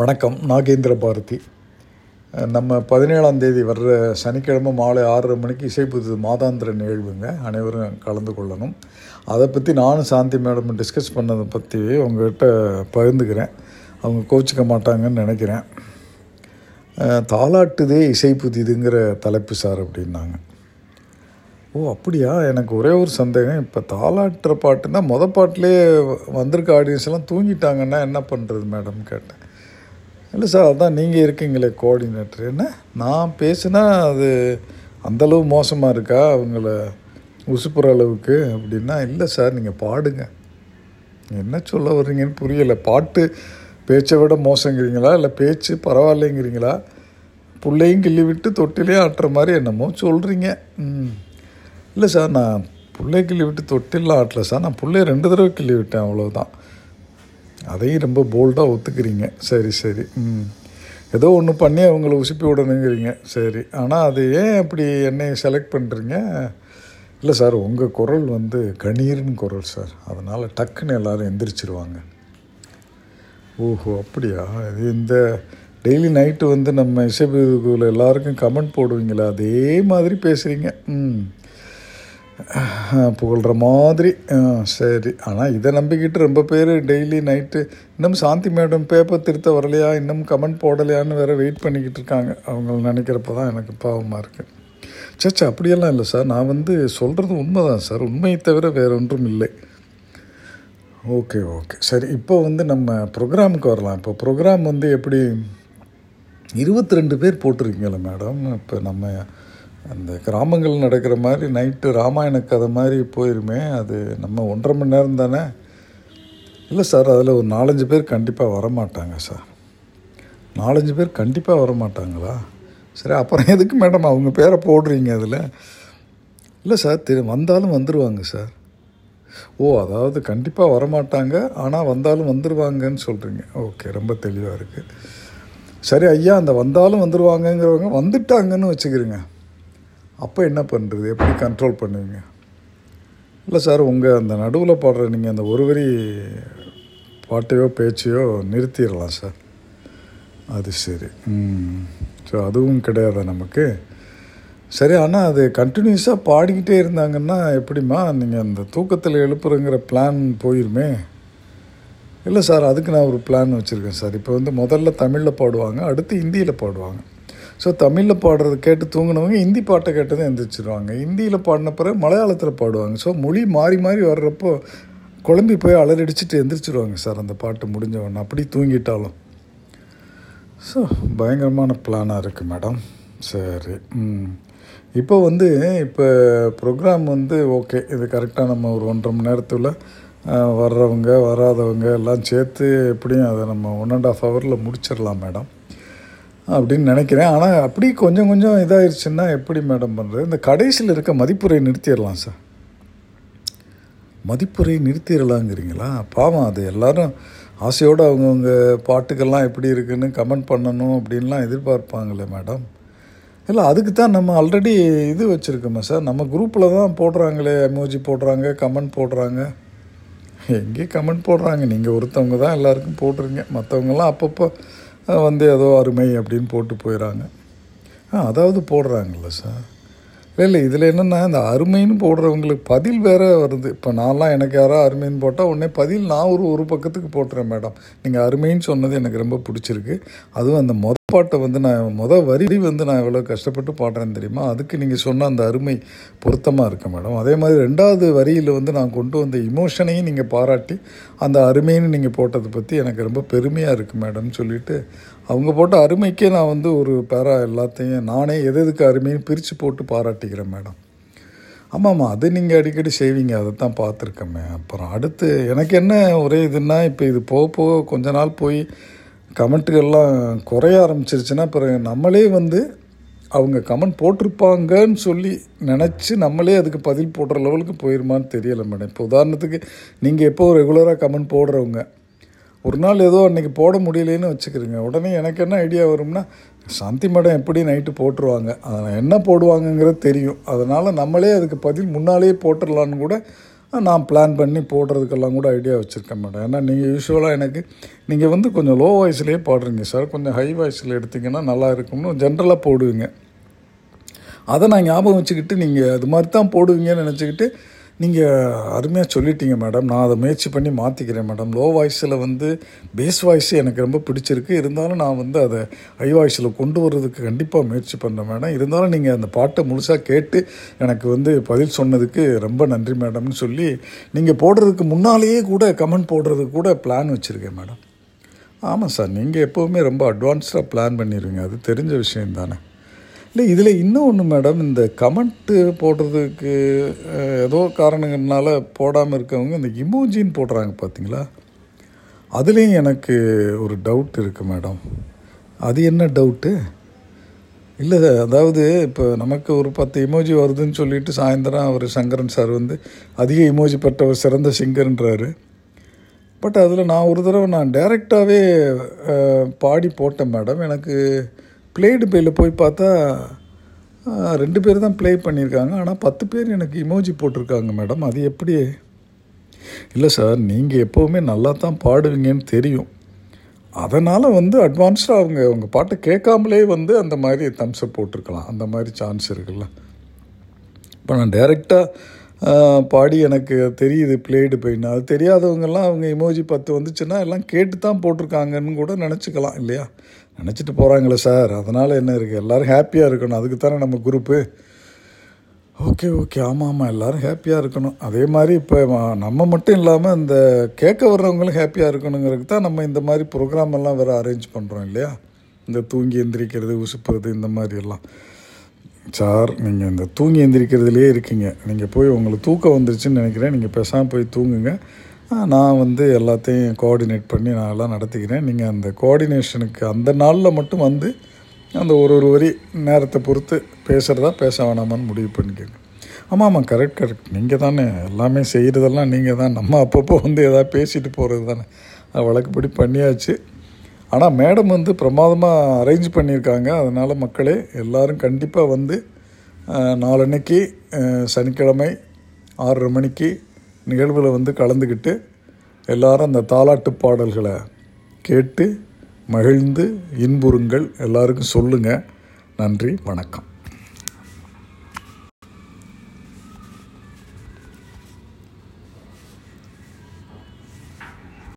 வணக்கம் நாகேந்திர பாரதி. நம்ம பதினேழாம் தேதி வர்ற சனிக்கிழமை மாலை ஆறரை மணிக்கு இசைப்புது மாதாந்திர நிகழ்வுங்க. அனைவரும் கலந்து கொள்ளணும். அதை பற்றி நானும் சாந்தி மேடம் டிஸ்கஸ் பண்ணதை பற்றி உங்கள்கிட்ட பகிர்ந்துக்கிறேன். அவங்க கோச்சிக்க மாட்டாங்கன்னு நினைக்கிறேன். தாலாட்டுதே இசை புதிதுங்கிற தலைப்பு சார் அப்படின்னாங்க. ஓ அப்படியா? எனக்கு ஒரே ஒரு சந்தேகம். இப்போ தாலாட்டுற பாட்டுன்னா மொதல் பாட்டிலே வந்திருக்க ஆடியன்ஸ் எல்லாம் தூங்கிட்டாங்கன்னா என்ன பண்ணுறது மேடம் கேட்டேன். இல்லை சார் அதான் நீங்கள் இருக்கீங்களே கோஆர்டினேட்டர் என்ன? நான் பேசுனா அது அந்தளவு மோசமாக இருக்கா? அவங்கள உசுப்புற அளவுக்கு அப்படின்னா இல்லை சார் நீங்கள் பாடுங்க. என்ன சொல்ல வர்றீங்கன்னு புரியலை. பாட்டு பேச்சை விட மோசங்கிறீங்களா? இல்லை பேச்சு பரவாயில்லைங்கிறீங்களா? பிள்ளையும் கிள்ளி விட்டு தொட்டிலே ஆட்டுற மாதிரி என்னமோ சொல்கிறீங்க ம். இல்லை சார் நான் பிள்ளை கிள்ளி விட்டு தொட்டிலாம் ஆட்டலை சார். நான் பிள்ளைய ரெண்டு தடவை கிள்ளி விட்டேன் அவ்வளோதான் அதையும் ரொம்ப போல்டாக ஒத்துக்கிறீங்க. சரி சரி. ம். ஏதோ ஒன்று பண்ணி அவங்கள உசுப்பி விடணுங்கிறீங்க. சரி. ஆனால் அது ஏன் அப்படி என்னை செலக்ட் பண்ணுறீங்க இல்லை சார் உங்கள் குரல் வந்து கணீர்னு குரல் சார். அதனால் டக்குன்னு எல்லோரும் எந்திரிச்சிருவாங்க. ஓஹோ அப்படியா? இது இந்த டெய்லி நைட்டு வந்து நம்ம இசைபிரிவுக்குள்ள எல்லாருக்கும் கமெண்ட் போடுவீங்களா அதே மாதிரி பேசுகிறீங்க ம். புகழ்கிற மாதிரி. சரி. ஆனால் இதை நம்பிக்கிட்டு ரொம்ப பேர் டெய்லி நைட்டு இன்னும் சாந்தி மேடம் பேப்பர் திருத்த வரலையா இன்னும் கமெண்ட் போடலையான்னு வேறு வெயிட் பண்ணிக்கிட்டு இருக்காங்க. அவங்க நினைக்கிறப்ப தான் எனக்கு பாவமாக இருக்குது சச்சா அப்படியெல்லாம் இல்லை சார். நான் வந்து சொல்கிறது உண்மை தான் சார். உண்மையை தவிர வேறு ஒன்றும் இல்லை. Okay okay. சரி இப்போ வந்து நம்ம ப்ரோக்ராமுக்கு வரலாம். இப்போ ப்ரோக்ராம் வந்து எப்படி இருபத்தி ரெண்டு பேர் போட்டிருக்கீங்களா மேடம். இப்போ நம்ம அந்த கிராமங்கள் நடக்கிற மாதிரி நைட்டு ராமாயண கதை மாதிரி போயிருமே அது நம்ம ஒன்றரை மணி நேரம் தானே? இல்லை சார் அதில் ஒரு நாலஞ்சு பேர் கண்டிப்பாக வரமாட்டாங்க சார். நாலஞ்சு பேர் கண்டிப்பாக வரமாட்டாங்களா? சரி அப்புறம் எதுக்கு மேடம் அவங்க பேரை போடுறீங்க அதில்? இல்லை சார் திரு வந்தாலும் வந்துடுவாங்க சார். ஓ அதாவது கண்டிப்பாக வரமாட்டாங்க ஆனால் வந்தாலும் வந்துடுவாங்கன்னு சொல்கிறீங்க ஓகே ரொம்ப தெளிவாக இருக்குது சரி ஐயா அந்த வந்தாலும் வந்துடுவாங்கங்கிறவங்க வந்துட்டாங்கன்னு வச்சுக்கிறேங்க. அப்போ என்ன பண்ணுறது எப்படி கண்ட்ரோல் பண்ணுவீங்க? இல்லை சார் உங்கள் அந்த நடுவில் பாடுற நீங்கள் அந்த ஒரு வரி பாட்டையோ பேச்சையோ நிறுத்திடலாம் சார் அது சரி. ஸோ அதுவும் கிடையாதா நமக்கு? சரி ஆனால் அது கண்டினியூஸாக பாடிக்கிட்டே இருந்தாங்கன்னா எப்படிம்மா? நீங்கள் அந்த தூக்கத்தில் எழுப்புறங்கிற பிளான் போயிருமே. இல்லை சார் அதுக்கு நான் ஒரு பிளான் வச்சுருக்கேன் சார் இப்போ வந்து முதல்ல தமிழில் பாடுவாங்க அடுத்து ஹிந்தியில் பாடுவாங்க. ஸோ தமிழில் பாடுறது கேட்டு தூங்கினவங்க ஹிந்தி பாட்டை கேட்டதும் எந்திரிச்சிருவாங்க. ஹிந்தியில் பாடின பிறகு மலையாளத்தில் பாடுவாங்க. ஸோ மொழி மாறி மாறி வர்றப்போ குழம்பி போய் அலறடிச்சிட்டு எந்திரிச்சிருவாங்க சார் அந்த பாட்டு முடிஞ்சவொன்னே. அப்படி தூங்கிட்டாலும். ஸோ பயங்கரமான பிளானாக இருக்குது மேடம் சரி ம். இப்போ வந்து இப்போ ப்ரோக்ராம் வந்து ஓகே இது கரெக்டாக நம்ம ஒரு ஒன்றரை மணி நேரத்தில் வர்றவங்க வராதவங்க எல்லாம் சேர்த்து எப்படியும் அதை நம்ம ஒன் அண்ட் ஆஃப் ஹவரில் முடிச்சிடலாம் மேடம் அப்படின்னு நினைக்கிறேன். ஆனால் அப்படி கொஞ்சம் கொஞ்சம் இதாகிருச்சுன்னா எப்படி மேடம் பண்ணுறது இந்த கடைசியில் இருக்க மதிப்புரை நிறுத்திடலாம் சார். மதிப்புரை நிறுத்திடலாங்கிறீங்களா? பாவம் அது எல்லாரும் ஆசையோடு அவங்கவுங்க பாட்டுக்கெல்லாம் எப்படி இருக்குன்னு கமெண்ட் பண்ணணும் அப்படின்லாம் எதிர்பார்ப்பாங்களே மேடம். இல்லை அதுக்கு தான் நம்ம ஆல்ரெடி இது வச்சுருக்கோமே சார்? நம்ம குரூப்பில் தான் போடுறாங்களே எமோஜி போடுறாங்க கமெண்ட் போடுறாங்க. எங்கேயும் கமெண்ட் போடுறாங்க? நீங்கள் ஒருத்தவங்க தான் எல்லாருக்கும் போடுறீங்க மற்றவங்கெல்லாம் அப்பப்போ வந்து ஏதோ அருமை அப்படின்னு போட்டு போயிடறாங்க ஆ அதாவது போடுறாங்கல்ல சார். இல்லை இல்லை இதில் என்னென்னா இந்த அருமைன்னு போடுறவங்களுக்கு பதில் வேறு வருது. இப்போ நான்லாம் எனக்கு யாரோ அருமைன்னு போட்டால் உடனே பதில் நான் ஒரு ஒரு பக்கத்துக்கு போட்டுறேன் மேடம். நீங்கள் அருமைன்னு சொன்னது எனக்கு ரொம்ப பிடிச்சிருக்கு. அதுவும் அந்த மொதல் பாட்டை வந்து நான் மொதல் வரி வந்து நான் எவ்வளோ கஷ்டப்பட்டு பாடுறேன்னு தெரியுமா? அதுக்கு நீங்கள் சொன்ன அந்த அருமை பொருத்தமாக இருக்கு மேடம். அதே மாதிரி ரெண்டாவது வரியில் வந்து நான் கொண்டு வந்த இமோஷனையும் நீங்கள் பாராட்டி அந்த அருமைன்னு நீங்கள் போட்டதை பற்றி எனக்கு ரொம்ப பெருமையாக இருக்குது மேடம்னு சொல்லிட்டு. அவங்க போட்ட அருமைக்கே நான் வந்து ஒரு பேரா எல்லாத்தையும் நானே எது எதுக்கு அருமைன்னு பிரித்து போட்டு பாராட்டிக்கிறேன் மேடம். ஆமாம்மா அது நீங்கள் அடிக்கடி செய்வீங்க. அதை தான் பார்த்துருக்கேமே அப்புறம் அடுத்து எனக்கு என்ன ஒரே இதுன்னா இப்போ இது போக போக கொஞ்ச நாள் போய் கமெண்ட்டுகள்லாம் குறைய ஆரம்பிச்சிருச்சுன்னா பிறகு நம்மளே வந்து அவங்க கமெண்ட் போட்டிருப்பாங்கன்னு சொல்லி நினச்சி நம்மளே அதுக்கு பதில் போடுற லெவலுக்கு போயிருமான்னு தெரியலை மேடம். இப்போ உதாரணத்துக்கு நீங்கள் எப்போ ரெகுலராக கமெண்ட் போடுறவங்க ஒரு நாள் ஏதோ அன்றைக்கி போட முடியலைன்னு வச்சுக்கிறீங்க. உடனே எனக்கு என்ன ஐடியா வரும்னா சாந்தி மேடம் எப்படி நைட்டு போட்டுருவாங்க அதில் என்ன போடுவாங்கங்கிறது தெரியும். அதனால் நம்மளே அதுக்கு பதில் முன்னாலேயே போட்டுடலான்னு கூட நான் பிளான் பண்ணி போடுறதுக்கெல்லாம் கூட ஐடியா வச்சுருக்கேன் மேடம் ஏன்னா நீங்கள் யூஸ்வலாக எனக்கு நீங்கள் வந்து கொஞ்சம் லோ வாய்ஸ்லேயே பாடுறீங்க சார் கொஞ்சம் ஹை வாய்ஸில் எடுத்திங்கன்னா நல்லா இருக்கும்னு ஜென்ரலாக போடுவீங்க. அதை நான் ஞாபகம் வச்சுக்கிட்டு நீங்கள் அது மாதிரி தான் போடுவீங்கன்னு நினச்சிக்கிட்டு நீங்கள் அருமையாக சொல்லிட்டீங்க மேடம் நான் அதை முயற்சி பண்ணி மாற்றிக்கிறேன் மேடம் லோ வாய்ஸில் வந்து பேஸ் வாய்ஸ் எனக்கு ரொம்ப பிடிச்சிருக்கு. இருந்தாலும் நான் வந்து அதை ஹை வாய்ஸில் கொண்டு வர்றதுக்கு கண்டிப்பாக முயற்சி பண்ணுறேன் மேடம் இருந்தாலும் நீங்கள் அந்த பாட்டை முழுசாக கேட்டு எனக்கு வந்து பதில் சொன்னதுக்கு ரொம்ப நன்றி மேடம்னு சொல்லி நீங்கள் போடுறதுக்கு முன்னாலேயே கூட கமெண்ட் போடுறதுக்கு கூட பிளான் வச்சுருக்கேன் மேடம் ஆமாம் சார் நீங்கள் எப்போவுமே ரொம்ப அட்வான்ஸ்டாக பிளான் பண்ணிடுவீங்க அது தெரிஞ்ச விஷயம் தானே. இல்லை இதில் இன்னும் ஒன்று மேடம் இந்த கமெண்ட்டு போடுறதுக்கு ஏதோ காரணங்கள்னால போடாமல் இருக்கவங்க இந்த இமோஜின்னு போடுறாங்க பார்த்தீங்களா அதுலேயும் எனக்கு ஒரு டவுட் இருக்குது மேடம் அது என்ன டவுட்டு இல்லை அதாவது இப்போ நமக்கு ஒரு பத்து இமோஜி வருதுன்னு சொல்லிட்டு சாயந்தரம் அவர் சங்கரன் சார் வந்து அதிக இமோஜி பெற்றவர் சிறந்த சிங்கர்ன்றாரு. பட் அதில் நான் ஒரு தடவை நான் டைரெக்டாகவே பாடி போட்டேன் மேடம் எனக்கு பிளேடு பேயில் போய் பார்த்தா ரெண்டு பேர் தான் ப்ளே பண்ணியிருக்காங்க. ஆனால் பத்து பேர் எனக்கு இமோஜி போட்டிருக்காங்க மேடம் அது எப்படி இல்லை சார் நீங்கள் எப்போவுமே நல்லா தான் பாடுவீங்கன்னு தெரியும். அதனால் வந்து அட்வான்ஸ்டாக அவங்க அவங்க பாட்டை கேட்காமலே வந்து அந்த மாதிரி தம்ஸ்அப் போட்டிருக்கலாம். அந்த மாதிரி சான்ஸ் இருக்குல்ல. இப்போ நான் டைரெக்டாக பாடி எனக்கு தெரியுது பிளேடு பெயின் அது தெரியாதவங்கெல்லாம் அவங்க இமோஜி பத்து வந்துச்சுன்னா எல்லாம் கேட்டு தான் போட்டிருக்காங்கன்னு கூட நினச்சிக்கலாம் இல்லையா? நினச்சிட்டு போகிறாங்களே சார். அதனால் என்ன இருக்குது எல்லோரும் ஹாப்பியாக இருக்கணும். அதுக்கு தானே நம்ம குரூப்பு ஓகே ஓகே ஆமாம் ஆமாம் எல்லோரும் ஹாப்பியாக இருக்கணும். அதே மாதிரி இப்போ நம்ம மட்டும் இல்லாமல் இந்த கேட்க வர்றவங்களும் ஹாப்பியாக இருக்கணுங்கிறதுக்கு தான் நம்ம இந்த மாதிரி ப்ரோக்ராம் எல்லாம் வேறு அரேஞ்ச் பண்ணுறோம் இல்லையா? இந்த தூங்கி எந்திரிக்கிறது உசுப்புறது இந்த மாதிரி எல்லாம். சார் நீங்கள் இந்த தூங்கி எந்திரிக்கிறதுலே இருக்கீங்க. நீங்கள் போய் உங்களுக்கு தூக்கம் வந்துருச்சுன்னு நினைக்கிறேன். நீங்கள் பேசாமல் போய் தூங்குங்க. நான் வந்து எல்லாத்தையும் கோஆர்டினேட் பண்ணி நான் எல்லாம் நடத்திக்கிறேன். நீங்கள் அந்த கோஆர்டினேஷனுக்கு அந்த நாளில் மட்டும் வந்து அந்த ஒரு ஒரு வரி நேரத்தை பொறுத்து பேசுகிறதா பேச வேணாமான்னு முடிவு பண்ணிக்கோங்க. ஆமாம் ஆமாம் கரெக்ட் கரெக்ட் நீங்கள் தானே எல்லாமே செய்கிறதெல்லாம் நீங்கள் தான். நம்ம அப்பப்போ வந்து எதாவது பேசிட்டு போகிறது தானே. அது வழக்குப்படி பண்ணியாச்சு. ஆனால் மேடம் வந்து பிரமாதமாக அரேஞ்ச் பண்ணியிருக்காங்க. அதனால் மக்களே எல்லோரும் கண்டிப்பாக வந்து நாளன்னைக்கு சனிக்கிழமை ஆறரை மணிக்கு நிகழ்வில் வந்து கலந்துக்கிட்டு எல்லாரும் அந்த தாலாட்டு பாடல்களை கேட்டு மகிழ்ந்து இன்புறுங்கள். எல்லாருக்கும் சொல்லுங்கள் நன்றி வணக்கம்.